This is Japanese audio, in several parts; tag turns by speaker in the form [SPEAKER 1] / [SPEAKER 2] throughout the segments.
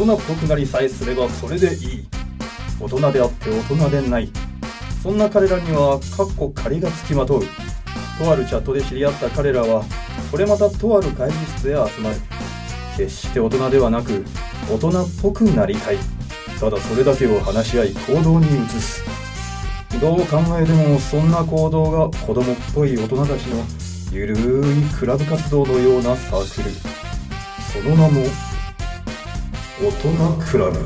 [SPEAKER 1] 人っぽくなりさえすればそれでいい。大人であって大人でない。そんな彼らにはかっこ仮がつきまとう。とあるチャットで知り合った彼らはこれまたとある会議室へ集まる。決して大人ではなく大人っぽくなりたい。ただそれだけを話し合い行動に移す。どう考えてもそんな行動が子供っぽい大人たちのゆるいクラブ活動のようなサークル。その名も大人クラブ。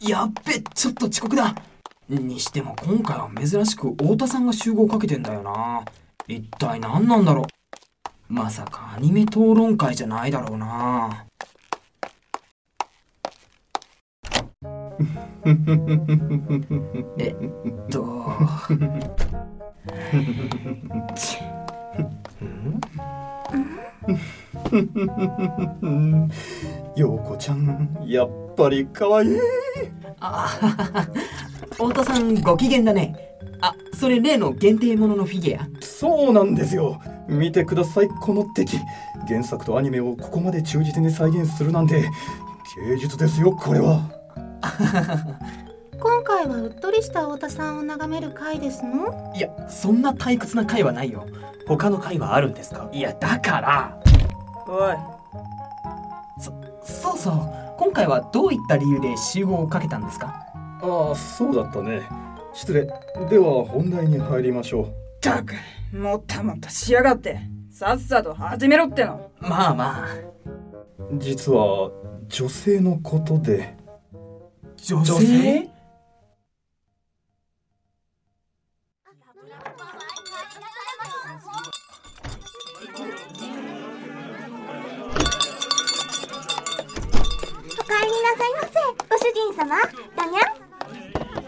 [SPEAKER 2] やっべちょっと遅刻だ。にしても今回は珍しく太田さんが集合かけてんだよな。一体何なんだろう。まさかアニメ討論会じゃないだろうな。えっと。
[SPEAKER 1] ようこ ちゃんやっぱり可愛い。
[SPEAKER 2] あ太田さんご機嫌だね。あそれ例の限定もののフィギュア？
[SPEAKER 1] そうなんですよ。見てくださいこの敵原作とアニメをここまで忠実に再現するなんて芸術ですよこれは。
[SPEAKER 3] 今回はうっとりした太田さんを眺める回ですの？
[SPEAKER 2] いやそんな退屈な回はないよ。
[SPEAKER 4] 他の回はあるんですか？
[SPEAKER 2] いやだから。
[SPEAKER 5] おい。
[SPEAKER 2] そそうそう。今回はどういった理由で集合をかけたんですか？
[SPEAKER 1] ああそうだったね。失礼。では本題に入りましょう。
[SPEAKER 5] ったくもったもったしやがって。さっさと始めろっての。
[SPEAKER 2] まあまあ。
[SPEAKER 1] 実は女性のことで。
[SPEAKER 2] 女
[SPEAKER 5] 女性？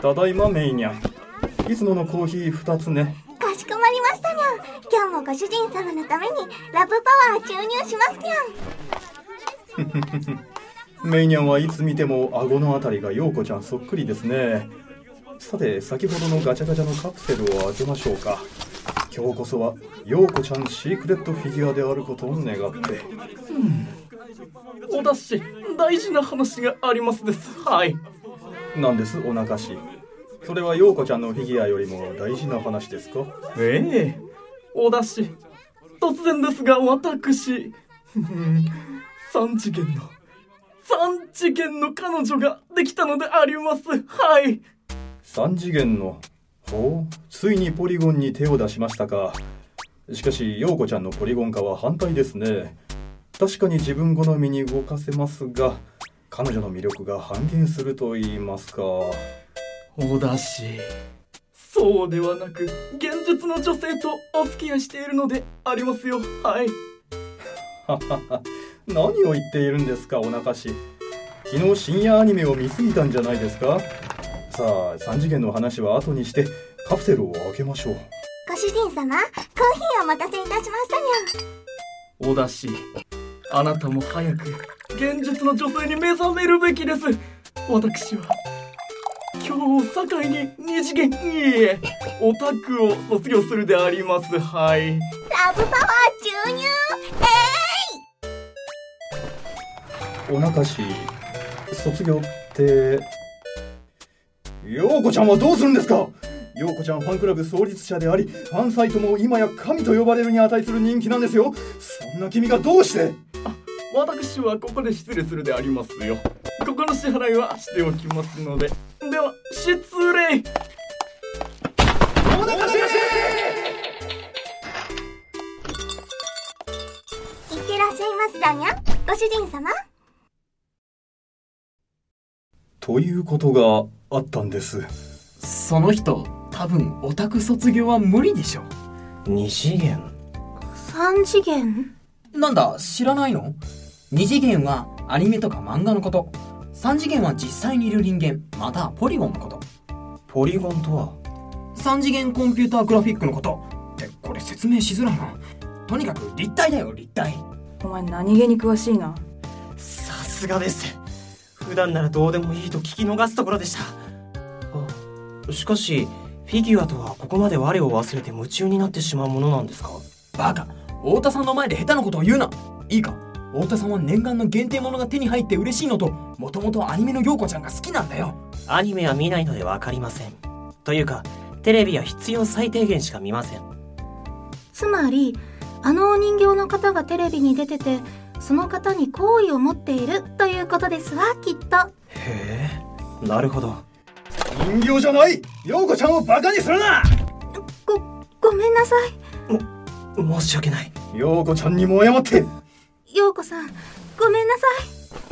[SPEAKER 1] ただいまメイニャンいつものコーヒー2つね。
[SPEAKER 3] かしこまりましたにゃ今日もご主人様のためにラブパワー注入しますにゃ
[SPEAKER 1] メイニャンはいつ見ても顎のあたりが陽子ちゃんそっくりですね。さて先ほどのガチャガチャのカプセルを開けましょうか。今日こそは陽子ちゃんシークレットフィギュアであることを願って。
[SPEAKER 4] おだし大事な話がありますです。はい
[SPEAKER 1] なんですお腹し。それは陽子ちゃんのフィギュアよりも大事な話ですか？
[SPEAKER 4] ええ。おだし。突然ですが私。三次元の三次元の彼女ができたのであります。はい。
[SPEAKER 1] 3次元のほう？ついにポリゴンに手を出しましたか。しかし陽子ちゃんのポリゴン化は反対ですね。確かに自分好みに動かせますが彼女の魅力が半減すると言いますか。
[SPEAKER 4] おだし。そうではなく現実の女性とお付き合いしているのでありますよ。はい。
[SPEAKER 1] 何を言っているんですかお腹し。昨日深夜アニメを見すぎたんじゃないですか。さあ3次元の話は後にしてカプセルを開けましょう。
[SPEAKER 3] ご主人様コーヒーお待たせいたしましたにゃ
[SPEAKER 4] おだしあなたも早く現実の女性に目覚めるべきです。私は今日を境に二次元いえオタクを卒業するであります。はい。
[SPEAKER 3] ラブパワー注入！
[SPEAKER 1] お腹し卒業って陽子ちゃんはどうするんですか？陽子ちゃんファンクラブ創立者でありファンサイトも今や神と呼ばれるに値する人気なんですよ。そんな君がどうして？
[SPEAKER 4] 私はここで失礼するでありますよ。ここの支払いはしておきますので。では失礼。
[SPEAKER 1] お腹し
[SPEAKER 3] いってらっしゃいますだにゃご主人様。
[SPEAKER 1] ということがあったんです。
[SPEAKER 2] その人多分オタク卒業は無理でしょ
[SPEAKER 4] 二次元。
[SPEAKER 3] 3次元？
[SPEAKER 2] なんだ知らないの？二次元はアニメとか漫画のこと。三次元は実際にいる人間またはポリゴンのこと。
[SPEAKER 4] ポリゴンとは
[SPEAKER 2] ？3次元コンピューターグラフィックのこと。ってこれ説明しづらいな。とにかく立体だよ立体。
[SPEAKER 5] お前何気に詳しいな。
[SPEAKER 6] さすがです。普段ならどうでもいいと聞き逃すところでした。あしかしフィギュアとはここまで我を忘れて夢中になってしまうものなんですか？
[SPEAKER 2] バカ。太田さんの前で下手なことを言うな。いいか？太田さんは念願の限定ものが手に入って嬉しいのともともとアニメの陽子ちゃんが好きなんだよ。
[SPEAKER 6] アニメは見ないので分かりません。というかテレビは必要最低限しか見ません。
[SPEAKER 3] つまりあのお人形の方がテレビに出ててその方に好意を持っているということですわきっと。
[SPEAKER 6] へえなるほど。
[SPEAKER 1] 人形じゃない！陽子ちゃんをバカにするな！
[SPEAKER 3] ごごめんなさい。
[SPEAKER 6] 申し訳ない。
[SPEAKER 1] 陽子ちゃんにも謝って
[SPEAKER 3] 陽子さんごめんなさ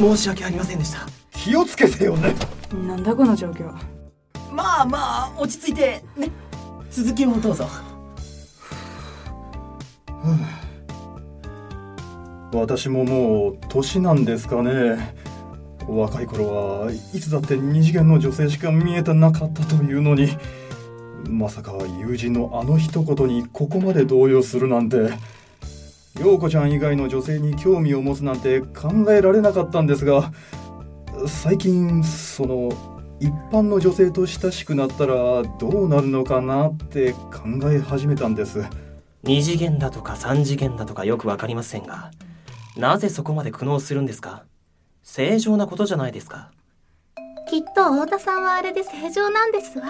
[SPEAKER 3] い。
[SPEAKER 6] 申し訳ありませんでした。
[SPEAKER 1] 気をつけてよね。
[SPEAKER 5] なんだこの状況。
[SPEAKER 2] まあまあ落ち着いてね。続きをどうぞ。
[SPEAKER 1] 私ももう年なんですかね。若い頃はいつだって二次元の女性しか見えてなかったというのにまさか友人のあの一言にここまで動揺するなんて陽子ちゃん以外の女性に興味を持つなんて考えられなかったんですが最近その一般の女性と親しくなったらどうなるのかなって考え始めたんです。
[SPEAKER 6] 2次元だとか3次元だとかよく分かりませんがなぜそこまで苦悩するんですか？正常なことじゃないですか。
[SPEAKER 3] きっと太田さんはあれで正常なんですわ。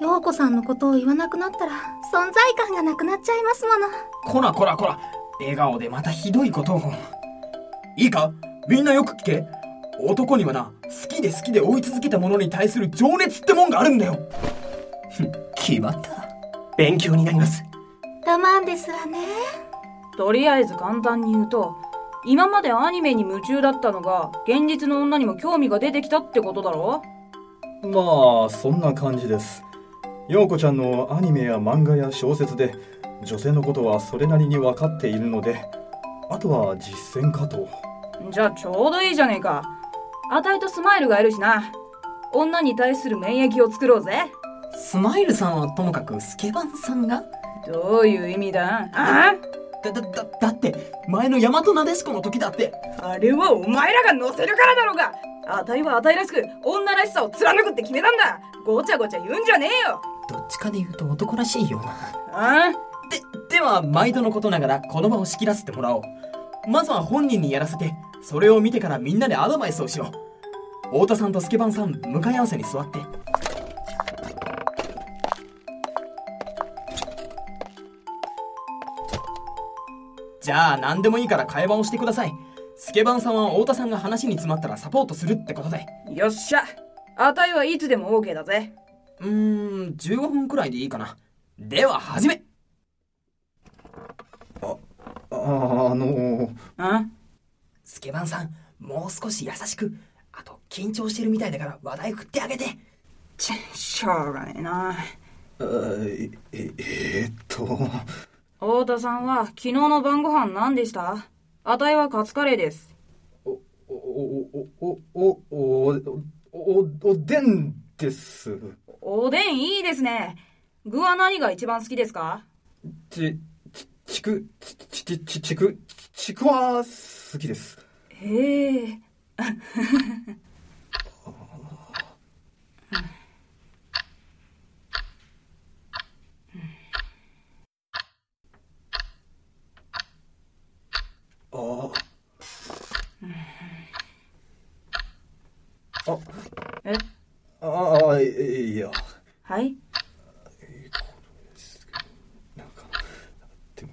[SPEAKER 3] 陽子さんのことを言わなくなったら存在感がなくなっちゃいますもの。
[SPEAKER 2] こらこらこら笑顔でまたひどいことを。いいか？みんなよく聞け。男にはな好きで好きで追い続けたものに対する情熱ってもんがあるんだよ。決まった。
[SPEAKER 6] 勉強になります。
[SPEAKER 3] ロマンですわね。
[SPEAKER 5] とりあえず簡単に言うと今までアニメに夢中だったのが現実の女にも興味が出てきたってことだろ？
[SPEAKER 1] まあそんな感じです。陽子ちゃんのアニメや漫画や小説で女性のことはそれなりに分かっているのであとは実践かと。
[SPEAKER 5] じゃあちょうどいいじゃねえか。あたいとスマイルがいるしな。女に対する免疫を作ろうぜ。
[SPEAKER 2] スマイルさんはともかくスケバンさんが？
[SPEAKER 5] どういう意味だ？あ
[SPEAKER 2] だだだだって前の大和なでしこの時だって。
[SPEAKER 5] あれはお前らが乗せるからだろうが。あたいはあたいらしく女らしさを貫くって決めたんだ。ごちゃごちゃ言うんじゃねえよ。
[SPEAKER 2] どっちかで言うと男らしいような。
[SPEAKER 5] あ？
[SPEAKER 2] ででは毎度のことながらこの場を仕切らせてもらおう。まずは本人にやらせてそれを見てからみんなでアドバイスをしよう。太田さんとスケバンさん向かい合わせに座って。じゃあ何でもいいから会話をしてください。スケバンさんは太田さんが話に詰まったらサポートするってことで。
[SPEAKER 5] よっしゃ。あたいはいつでも OK だぜ。
[SPEAKER 2] うーん15分くらいでいいかな。では始め
[SPEAKER 1] あの
[SPEAKER 5] ー、ん？
[SPEAKER 2] スケバンさん、もう少し優しく。あと、緊張してるみたいだから話題振ってあげて。
[SPEAKER 5] ちしょうがねえな。
[SPEAKER 1] え、え、えー、っと。
[SPEAKER 5] 太田さんは昨日の晩ご飯何でした？あたいはカツカレーです。
[SPEAKER 1] お、お、お、お、お、お、お、おでんです。
[SPEAKER 5] おでんいいですね。具は何が一番好きですか？
[SPEAKER 1] ち、ちちくちちちちくちくわ好きです。
[SPEAKER 5] へえ
[SPEAKER 1] ああ
[SPEAKER 5] え？
[SPEAKER 1] ああいいや。
[SPEAKER 5] はい
[SPEAKER 1] なんかでも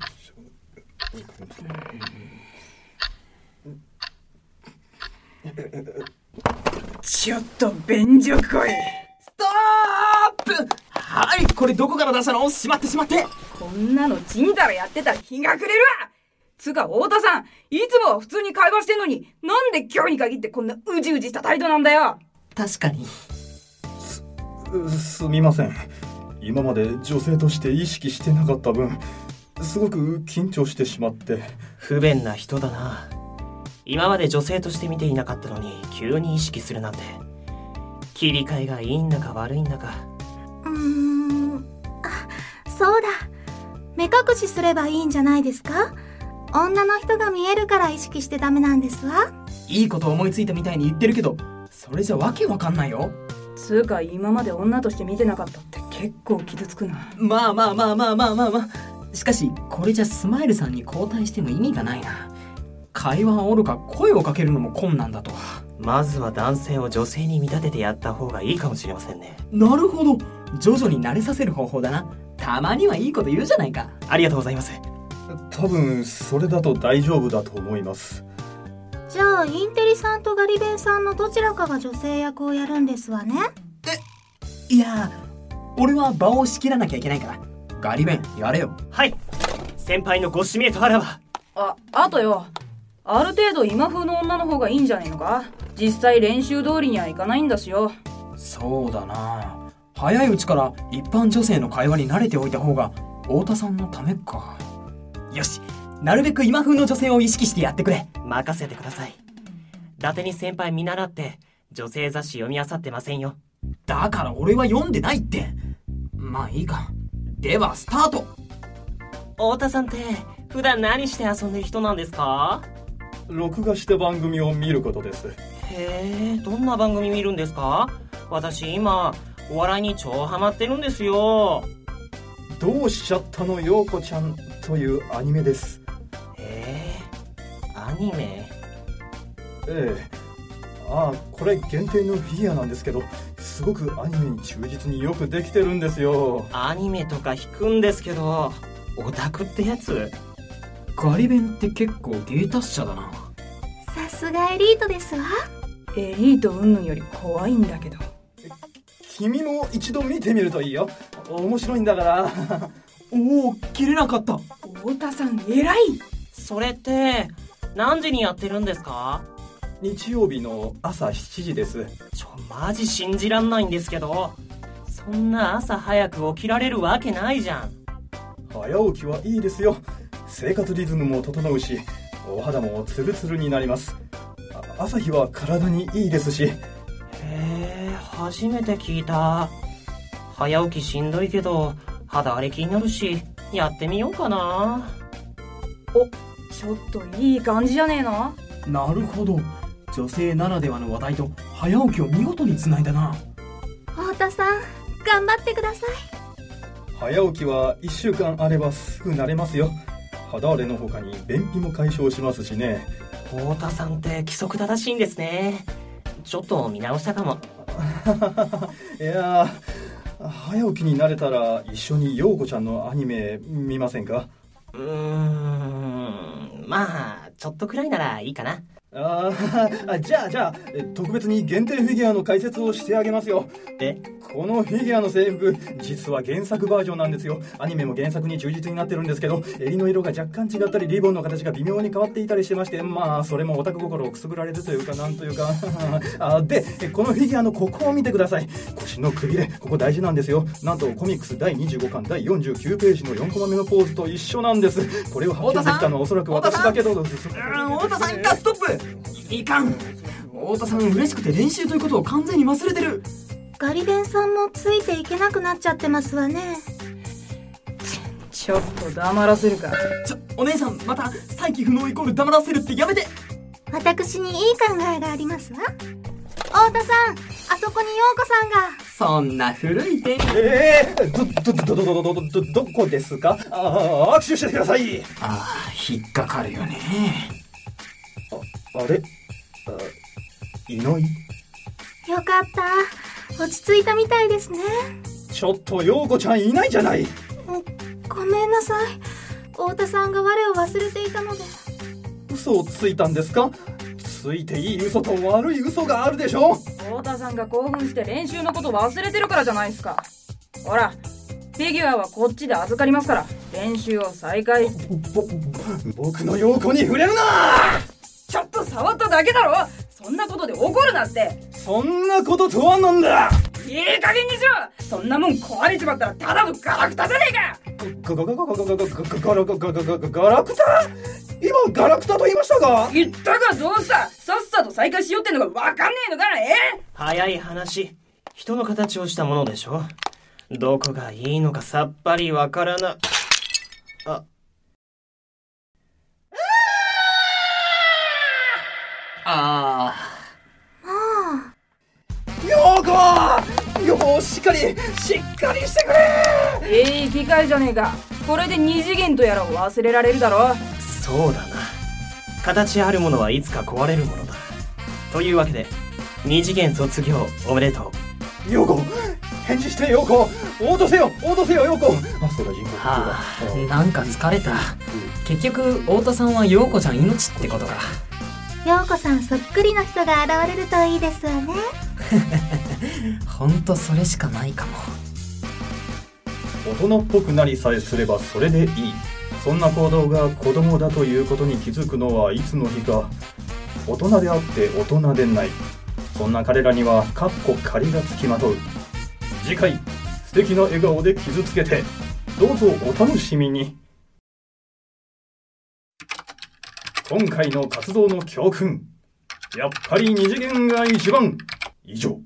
[SPEAKER 5] ちょっと便所来い。
[SPEAKER 2] ストップ！はいこれどこから出したの？しまってしまって。
[SPEAKER 5] こんなのちんたらやってたら日が暮れるわ。つか太田さんいつもは普通に会話してんのになんで今日に限ってこんなうじうじした態度なんだよ。
[SPEAKER 2] 確かに。
[SPEAKER 1] すすみません。今まで女性として意識してなかった分すごく緊張してしまって。
[SPEAKER 6] 不便な人だな。今まで女性として見ていなかったのに急に意識するなんて切り替えがいいんだか悪いんだか。
[SPEAKER 3] うーん。隠しすればいいんじゃないですか？女の人が見えるから意識してダメなんですわ。
[SPEAKER 2] いいこと思いついたみたいに言ってるけどそれじゃわけわかんないよ。
[SPEAKER 5] つうか今まで女として見てなかったって結構傷つくな。
[SPEAKER 2] まあまあまあまあまあまあまあ。しかしこれじゃスマイルさんに交代しても意味がないな。会話はおろか声をかけるのも困難だと
[SPEAKER 6] まずは男性を女性に見立ててやった方がいいかもしれませんね。
[SPEAKER 2] なるほど。徐々に慣れさせる方法だな。たまにはいいこと言うじゃないか。
[SPEAKER 6] ありがとうございます。
[SPEAKER 1] 多分それだと大丈夫だと思います。
[SPEAKER 3] じゃあインテリさんとガリベンさんのどちらかが女性役をやるんですわね。
[SPEAKER 2] いや俺は場を仕切らなきゃいけないから。ガリベンやれよ。
[SPEAKER 6] はい。先輩のご指名とあらば。
[SPEAKER 5] ああとよある程度今風の女の方がいいんじゃねえのか？実際練習通りにはいかないんだしよ。
[SPEAKER 2] そうだな。早いうちから一般女性の会話に慣れておいた方が太田さんのためか。よしなるべく今風の女性を意識してやってくれ。
[SPEAKER 6] 任せてください。伊達に先輩見習って女性雑誌読み漁ってませんよ。
[SPEAKER 2] だから俺は読んでないって。まあいいか。ではスタート。
[SPEAKER 6] 太田さんって普段何して遊んでる人なんですか？
[SPEAKER 1] 録画して番組を見ることです。
[SPEAKER 6] へえどんな番組見るんですか？私今お笑いに超ハマってるんですよ。
[SPEAKER 1] どうしちゃったのようこちゃんというアニメです。
[SPEAKER 6] へえアニメ？
[SPEAKER 1] ええ。ああこれ限定のフィギュアなんですけどすごくアニメに忠実によくできてるんですよ。
[SPEAKER 6] アニメとか弾くんですけどオタクってやつ？
[SPEAKER 2] ガリベンって結構芸達者だな。
[SPEAKER 3] さすがエリートですわ。
[SPEAKER 5] エリート云々より怖いんだけど。
[SPEAKER 1] 君も一度見てみるといいよ。面白いんだから。
[SPEAKER 2] おお切れなかった。
[SPEAKER 5] 太田さん偉い。
[SPEAKER 6] それって何時にやってるんですか？
[SPEAKER 1] 日曜日の朝7時です。
[SPEAKER 6] ちょマジ信じらんないんですけど。そんな朝早く起きられるわけないじゃん。
[SPEAKER 1] 早起きはいいですよ生活リズムも整うしお肌もツルツルになります。あ朝日は体にいいですし。
[SPEAKER 6] へえ初めて聞いた。早起きしんどいけど肌荒れ気になるしやってみようかな。
[SPEAKER 5] ちょっといい感じじゃねえの
[SPEAKER 2] なるほど。女性ならではの話題と早起きを見事につないだな。
[SPEAKER 3] 太田さん頑張ってください。
[SPEAKER 1] 早起きは1週間あればすぐ慣れますよ肌荒れの他に便秘も解消しますしね。
[SPEAKER 6] 太田さんって規則正しいんですね。ちょっと見直したかも。
[SPEAKER 1] いやー早起きになれたら一緒に陽子ちゃんのアニメ見ませんか？
[SPEAKER 6] うーんまあちょっとくらいならいいかな
[SPEAKER 1] あーあじゃあじゃあえ特別に限定フィギュアの解説をしてあげますよ。
[SPEAKER 6] え？
[SPEAKER 1] このフィギュアの制服実は原作バージョンなんですよ。アニメも原作に忠実になってるんですけど襟の色が若干違ったりリボンの形が微妙に変わっていたりしてましてまあそれもオタク心をくすぐられるというかなんというか。あでこのフィギュアのここを見てください。腰のくびれここ大事なんですよ。なんとコミックス第25巻第49ページの4コマ目のポーズと一緒なんです。これを発見できたのはおそらく私だけど
[SPEAKER 2] 太田さん一旦ストップいかん。太田さん嬉しくて練習ということを完全に忘れてる。
[SPEAKER 3] ガリベンさんもついていけなくなっちゃってますわね。
[SPEAKER 5] ちょっと黙らせるか。
[SPEAKER 2] ちょお姉さんまた再起不能イコール黙らせるってやめて。
[SPEAKER 3] 私にいい考えがありますわ。太田さんあそこに陽子さんが。
[SPEAKER 2] そんな古い点。
[SPEAKER 1] ええど、ど、ど、ど、ど、ど、ど、ど、どこですかああ、握手してください
[SPEAKER 2] ああ引っかかるよね
[SPEAKER 1] あれ？あいない？
[SPEAKER 3] よかった。落ち着いたみたいですね。
[SPEAKER 1] ちょっと、陽子ちゃんいないじゃない。
[SPEAKER 3] ごめんなさい。太田さんが我を忘れていたので。
[SPEAKER 1] 嘘をついたんですか？ついていい嘘と悪い嘘があるでしょ？
[SPEAKER 5] 太田さんが興奮して練習のこと忘れてるからじゃないですか。ほらフィギュアはこっちで預かりますから。練習を再開。
[SPEAKER 1] ぼ、僕の陽子に触れるな
[SPEAKER 5] ちょっと触っただけだろ。そんなことで怒るなって。
[SPEAKER 1] そんなこととはなんだ。
[SPEAKER 5] いい加減にしろ。そんなもん壊れちまったらただのガラクタじゃねえか。
[SPEAKER 1] ガガガガガガガガガガガガガガガガラクタ？今ガラクタと言いましたが
[SPEAKER 5] 言ったがどうした？さっさと再開しようってのがわかんねえのかえ？
[SPEAKER 6] 早い話。人の形をしたものでしょ？どこがいいのかさっぱりわからな。あ
[SPEAKER 2] あ
[SPEAKER 1] ようこよこしっかりしっかりしてくれ。
[SPEAKER 5] ええ機械じゃねえかこれで二次元とやらを忘れられるだろ。
[SPEAKER 6] そうだな。形あるものはいつか壊れるものだ。というわけで二次元卒業おめでとう。
[SPEAKER 1] ようこ返事してようこ応答せよ応答せよようこあそうだ人工呼吸だ。
[SPEAKER 2] はあなんか疲れた。結局太田さんは陽子ちゃん命ってことか
[SPEAKER 3] 陽子さんそっくりの人が現れるといいですわね。
[SPEAKER 2] ほんとそれしかないかも。
[SPEAKER 1] 大人っぽくなりさえすればそれでいい。そんな行動が子供だということに気づくのはいつの日か大人であって大人でない。そんな彼らにはかっこ仮がつきまとう。次回素敵な笑顔で傷つけてどうぞお楽しみに今回の活動の教訓。やっぱり二次元が一番。以上。